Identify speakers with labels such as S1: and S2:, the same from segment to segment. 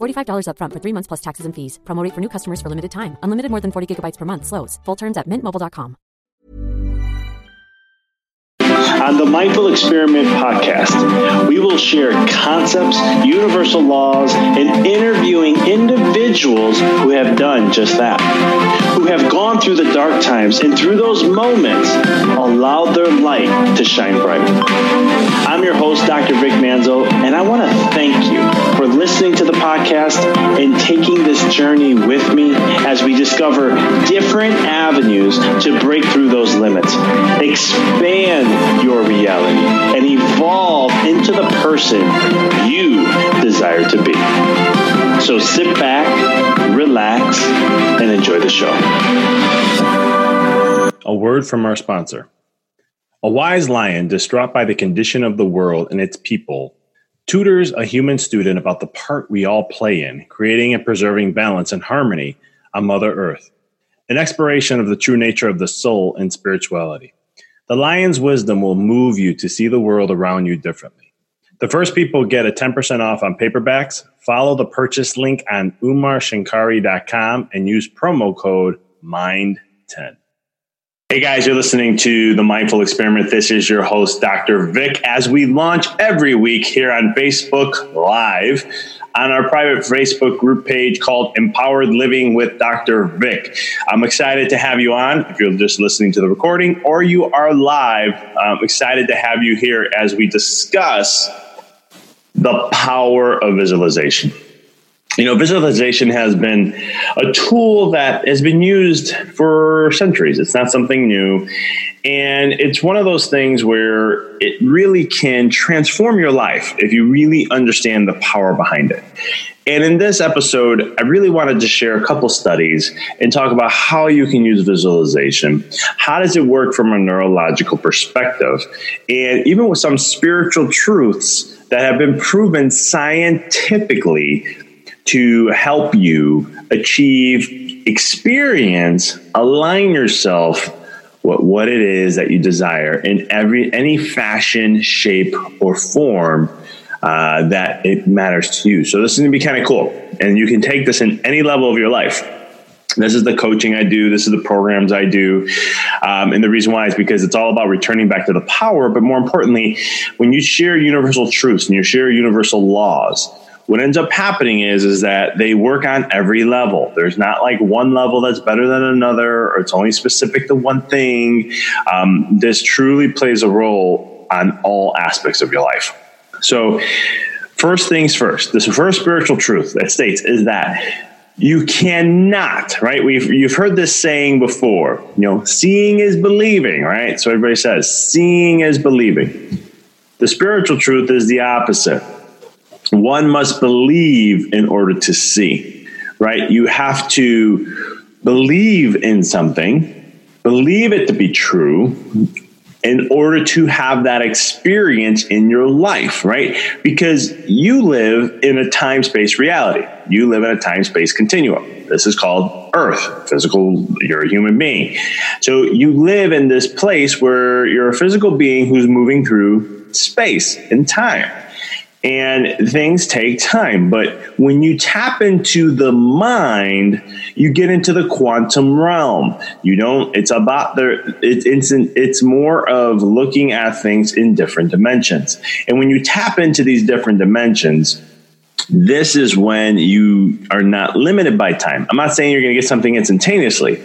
S1: $45 upfront for three months plus taxes and fees. Promote for new customers for limited time. Unlimited more than 40 gigabytes per month. Slows. Full terms at mintmobile.com.
S2: On the Mindful Experiment podcast, we will share concepts, universal laws, and interviewing individuals who have done just that, who have gone through the dark times and through those moments allowed their light to shine bright. I'm your host, Dr. Vic Manzo, and I want to thank you listening to the podcast and taking this journey with me as we discover different avenues to break through those limits, expand your reality, and evolve into the person you desire to be. So sit back, relax, and enjoy the show. A word from our sponsor. A wise lion, distraught by the condition of the world and its people, tutors a human student about the part we all play in creating and preserving balance and harmony on Mother Earth, an exploration of the true nature of the soul and spirituality. The lion's wisdom will move you to see the world around you differently. The first people get a 10% off on paperbacks. Follow the purchase link on umarshankari.com and use promo code MIND10. Hey guys, you're listening to the Mindful Experiment. This is your host, Dr. Vic, as we launch every week here on Facebook Live on our private Facebook group page called Empowered Living with Dr. Vic. I'm excited to have you on if you're just listening to the recording or you are live. I'm excited to have you here as we discuss the power of visualization. You know, visualization has been a tool that has been used for centuries. It's not something new. And it's one of those things where it really can transform your life if you really understand the power behind it. And in this episode, I really wanted to share a couple studies and talk about how you can use visualization. How does it work from a neurological perspective? And even with some spiritual truths that have been proven scientifically to help you achieve experience, align yourself with what it is that you desire in every any fashion, shape, or form uh, that it matters to you. So this is to be kind of cool, and you can take this in any level of your life. This is the coaching I do. This is the programs I do. Um, and the reason why is because it's all about returning back to the power. But more importantly, when you share universal truths and you share universal laws, what ends up happening is is that they work on every level there's not like one level that's better than another or it's only specific to one thing um, this truly plays a role on all aspects of your life so first things first this first spiritual truth that states is that You cannot, right? We've you've heard this saying before. You know, seeing is believing, right? So everybody says, seeing is believing. The spiritual truth is the opposite. One must believe in order to see, right? You have to believe in something, believe it to be true, in order to have that experience in your life, right? Because you live in a time space reality. You live in a time space continuum. This is called Earth, physical, you're a human being. So you live in this place where you're a physical being who's moving through space and time and things take time. But when you tap into the mind, you get into the quantum realm. You don't. It's about the. It, it's it's more of looking at things in different dimensions. And when you tap into these different dimensions. This is when you are not limited by time. I'm not saying you're going to get something instantaneously,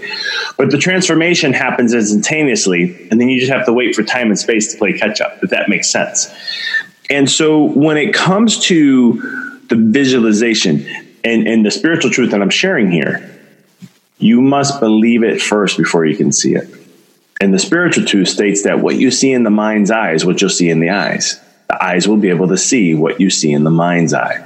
S2: but the transformation happens instantaneously, and then you just have to wait for time and space to play catch up, if that makes sense. And so when it comes to the visualization and, and the spiritual truth that I'm sharing here, you must believe it first before you can see it. And the spiritual truth states that what you see in the mind's eye is what you'll see in the eyes. The eyes will be able to see what you see in the mind's eye.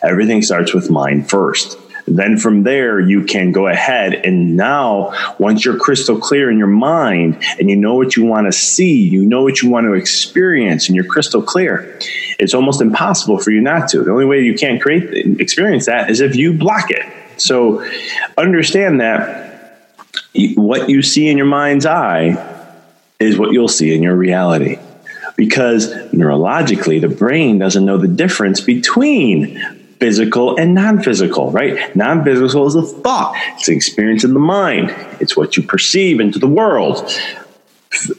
S2: Everything starts with mind first. Then from there, you can go ahead and now, once you're crystal clear in your mind and you know what you want to see, you know what you want to experience, and you're crystal clear, it's almost impossible for you not to. The only way you can't create experience that is if you block it. So understand that what you see in your mind's eye is what you'll see in your reality because neurologically the brain doesn't know the difference between physical and non-physical, right? Non-physical is a thought. It's an experience in the mind. It's what you perceive into the world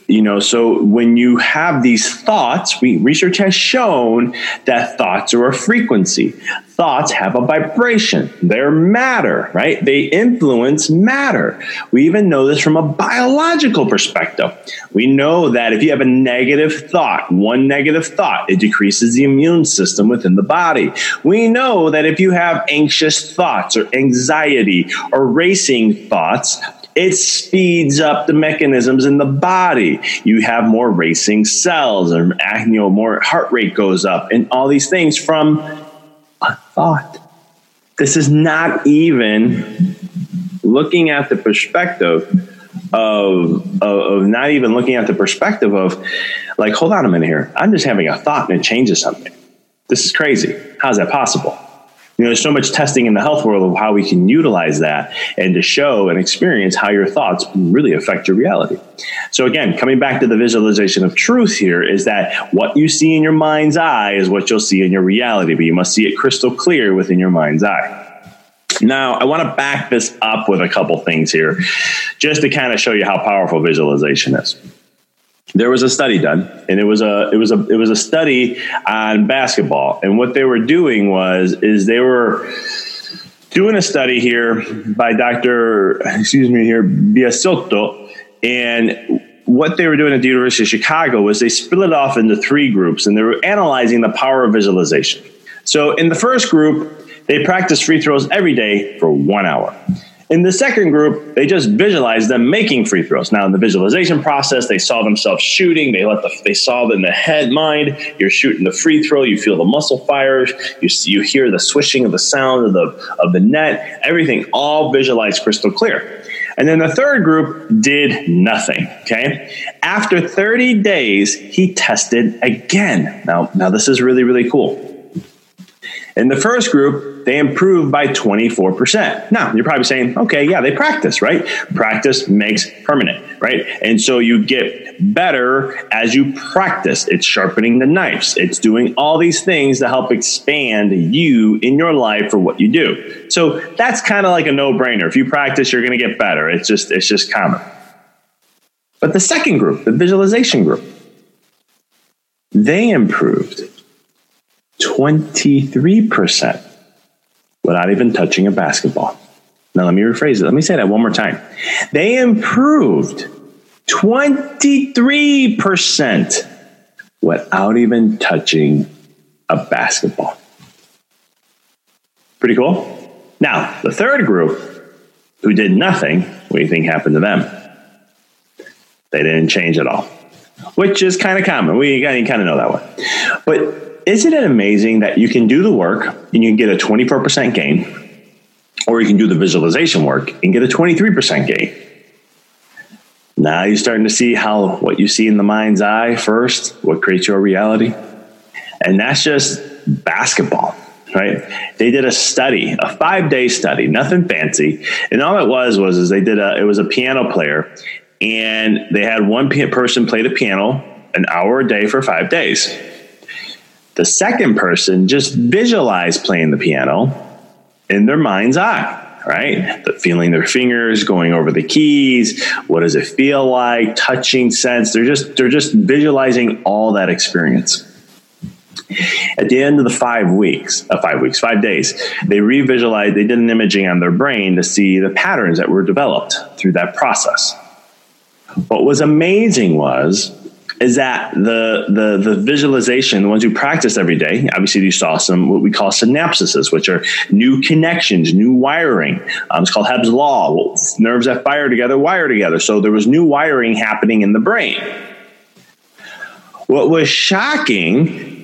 S2: you know so when you have these thoughts we research has shown that thoughts are a frequency. Thoughts have a vibration. They're matter right? They influence matter. We even know this from a biological perspective. We know that if you have a negative thought one negative thought it decreases the immune system within the body. We know that if you have anxious thoughts or anxiety or racing thoughts it speeds up the mechanisms in the body. You have more racing cells, or you know, more heart rate goes up, and all these things from a thought. This is not even looking at the perspective of, of, of not even looking at the perspective of like, hold on a minute here. I'm just having a thought and it changes something. This is crazy. How's that possible? You know, there's so much testing in the health world of how we can utilize that and to show and experience how your thoughts really affect your reality. So again, coming back to the visualization of truth here is that what you see in your mind's eye is what you'll see in your reality, but you must see it crystal clear within your mind's eye. Now, I want to back this up with a couple things here just to kind of show you how powerful visualization is there was a study done and it was a it was a it was a study on basketball and what they were doing was is they were doing a study here by Dr. excuse me here Biasiotto and what they were doing at the University of Chicago was they split it off into three groups and they were analyzing the power of visualization. So in the first group, they practiced free throws every day for 1 hour. In the second group, they just visualized them making free throws. Now, in the visualization process, they saw themselves shooting. They let the they saw in the head mind. You're shooting the free throw. You feel the muscle fires. You you hear the swishing of the sound of the of the net. Everything all visualized crystal clear. And then the third group did nothing. Okay. After 30 days, he tested again. Now, now this is really really cool. In the first group, they improved by 24%. Now, you're probably saying, okay, yeah, they practice, right? Practice makes permanent, right? And so you get better as you practice. It's sharpening the knives, it's doing all these things to help expand you in your life for what you do. So that's kind of like a no brainer. If you practice, you're going to get better. It's just, it's just common. But the second group, the visualization group, they improved 23% without even touching a basketball. Now, let me rephrase it. Let me say that one more time. They improved 23% without even touching a basketball. Pretty cool? Now, the third group who did nothing, what do you think happened to them? They didn't change at all, which is kind of common. We kind of know that one. But isn't it amazing that you can do the work and you can get a 24% gain, or you can do the visualization work and get a 23% gain? Now you're starting to see how what you see in the mind's eye first, what creates your reality. And that's just basketball right? They did a study, a five day study, nothing fancy. And all it was was is they did a, it was a piano player and they had one person play the piano an hour a day for five days. The second person just visualized playing the piano in their mind's eye right? The feeling their fingers, going over the keys, what does it feel like, touching sense. They're just they're just visualizing all that experience. At the end of the five weeks, uh, five weeks, five days, they revisualized, they did an imaging on their brain to see the patterns that were developed through that process. What was amazing was is that the the the visualization, the ones who practice every day, obviously you saw some what we call synapses, which are new connections, new wiring. Um, it's called Hebb's law. Nerves that fire together wire together. So there was new wiring happening in the brain. What was shocking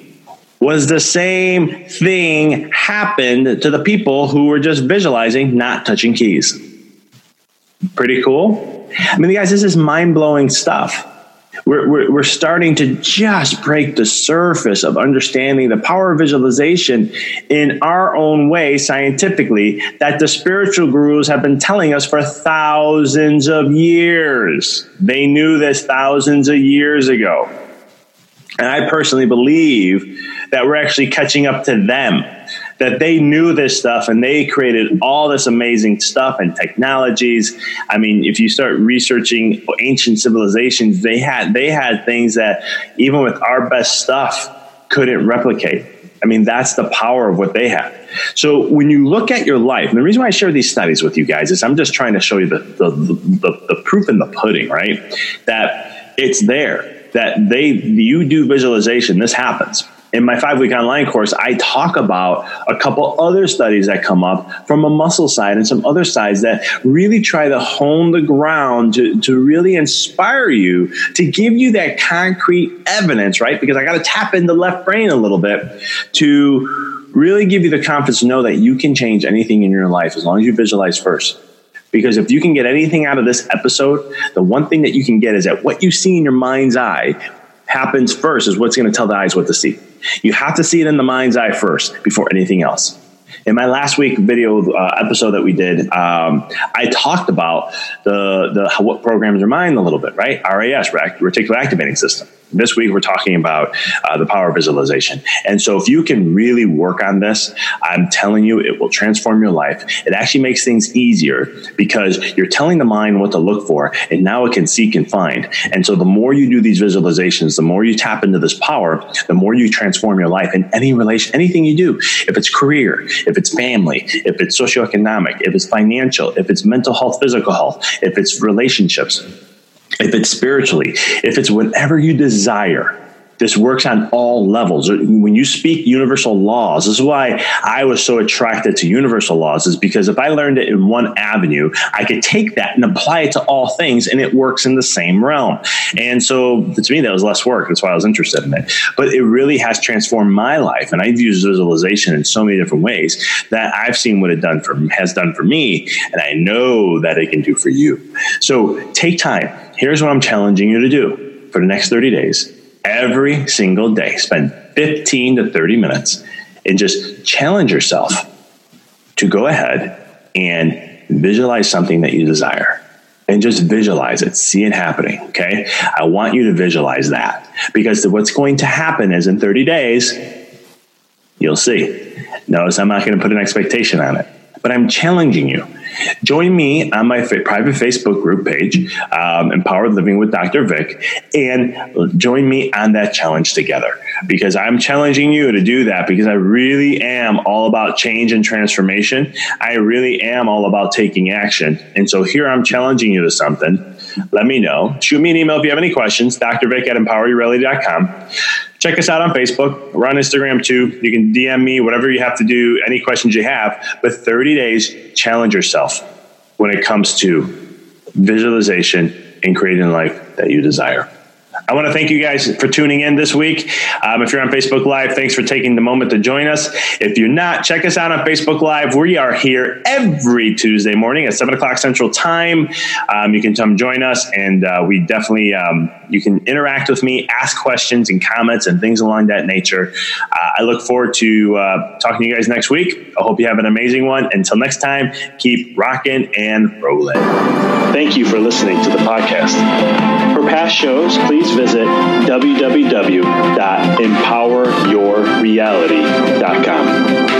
S2: was the same thing happened to the people who were just visualizing not touching keys. Pretty cool. I mean, guys, this is mind blowing stuff. We're, we're, we're, starting to just break the surface of understanding the power of visualization in our own way scientifically that the spiritual gurus have been telling us for thousands of years. They knew this thousands of years ago. And I personally believe that we're actually catching up to them that they knew this stuff and they created all this amazing stuff and technologies. I mean, if you start researching ancient civilizations, they had they had things that even with our best stuff couldn't replicate. I mean, that's the power of what they had. So when you look at your life, and the reason why I share these studies with you guys is I'm just trying to show you the, the, the, the proof in the pudding, right? That it's there. That they you do visualization, this happens in my five week online course, I talk about a couple other studies that come up from a muscle side and some other sides that really try to hone the ground to, to really inspire you to give you that concrete evidence, right? Because I got to tap into left brain a little bit to really give you the confidence to know that you can change anything in your life as long as you visualize first. Because if you can get anything out of this episode, the one thing that you can get is that what you see in your mind's eye happens first is what's going to tell the eyes what to see. You have to see it in the mind's eye first before anything else. In my last week video uh, episode that we did, um, I talked about the the what programs your mind a little bit, right? RAS, reticular activating system. This week, we're talking about uh, the power of visualization. And so, if you can really work on this, I'm telling you, it will transform your life. It actually makes things easier because you're telling the mind what to look for, and now it can seek and find. And so, the more you do these visualizations, the more you tap into this power, the more you transform your life in any relation, anything you do. If it's career, if it's family, if it's socioeconomic, if it's financial, if it's mental health, physical health, if it's relationships if it's spiritually, if it's whatever you desire, this works on all levels. When you speak universal laws, this is why I was so attracted to universal laws, is because if I learned it in one avenue, I could take that and apply it to all things, and it works in the same realm. And so to me, that was less work. That's why I was interested in it. But it really has transformed my life, and I've used visualization in so many different ways that I've seen what it done for has done for me, and I know that it can do for you. So take time. Here's what I'm challenging you to do for the next 30 days every single day. Spend 15 to 30 minutes and just challenge yourself to go ahead and visualize something that you desire and just visualize it, see it happening. Okay. I want you to visualize that because what's going to happen is in 30 days, you'll see. Notice I'm not going to put an expectation on it, but I'm challenging you Join me on my fa- private Facebook group page, um, Empowered Living with Dr. Vic, and join me on that challenge together because I'm challenging you to do that because I really am all about change and transformation. I really am all about taking action. And so here I'm challenging you to something let me know. Shoot me an email if you have any questions, drvic at empoweryourreality.com. Check us out on Facebook. We're on Instagram too. You can DM me, whatever you have to do, any questions you have. But 30 days, challenge yourself when it comes to visualization and creating life that you desire. I want to thank you guys for tuning in this week. Um, if you're on Facebook Live, thanks for taking the moment to join us. If you're not, check us out on Facebook Live. We are here every Tuesday morning at 7 o'clock Central Time. Um, you can come join us, and uh, we definitely, um, you can interact with me, ask questions and comments and things along that nature. Uh, I look forward to uh, talking to you guys next week. I hope you have an amazing one. Until next time, keep rocking and rolling. Thank you for listening to the podcast. For past shows, please visit www.empoweryourreality.com.